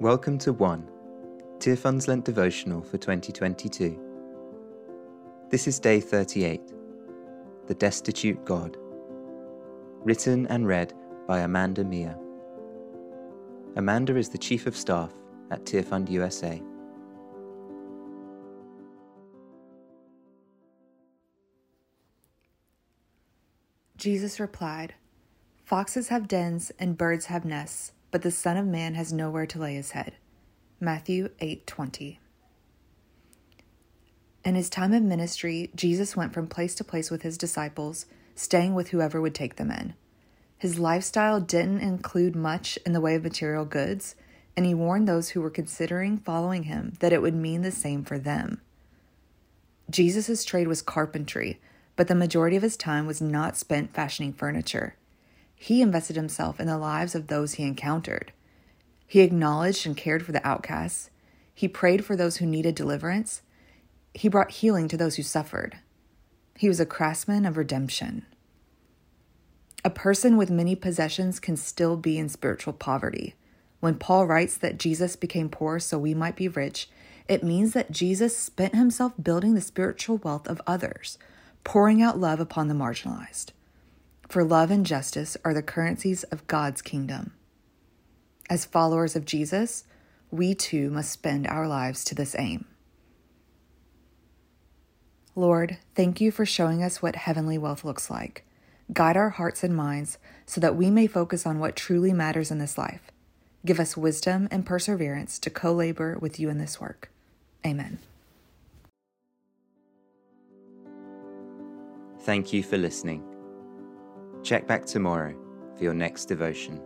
Welcome to 1, Tearfund's Lent Devotional for 2022. This is day 38, The Destitute God. Written and read by Amanda Mia. Amanda is the Chief of Staff at Tearfund USA. Jesus replied, Foxes have dens and birds have nests, but the Son of Man has nowhere to lay his head. Matthew 8:20. In his time of ministry, Jesus went from place to place with his disciples, staying with whoever would take them in. His lifestyle didn't include much in the way of material goods, and he warned those who were considering following him that it would mean the same for them. Jesus' trade was carpentry, but the majority of his time was not spent fashioning furniture. He invested himself in the lives of those he encountered. He acknowledged and cared for the outcasts. He prayed for those who needed deliverance. He brought healing to those who suffered. He was a craftsman of redemption. A person with many possessions can still be in spiritual poverty. When Paul writes that Jesus became poor so we might be rich, it means that Jesus spent himself building the spiritual wealth of others, pouring out love upon the marginalized for love and justice are the currencies of God's kingdom. As followers of Jesus, we too must spend our lives to this aim. Lord, thank you for showing us what heavenly wealth looks like. Guide our hearts and minds so that we may focus on what truly matters in this life. Give us wisdom and perseverance to co labor with you in this work. Amen. Thank you for listening. Check back tomorrow for your next devotion.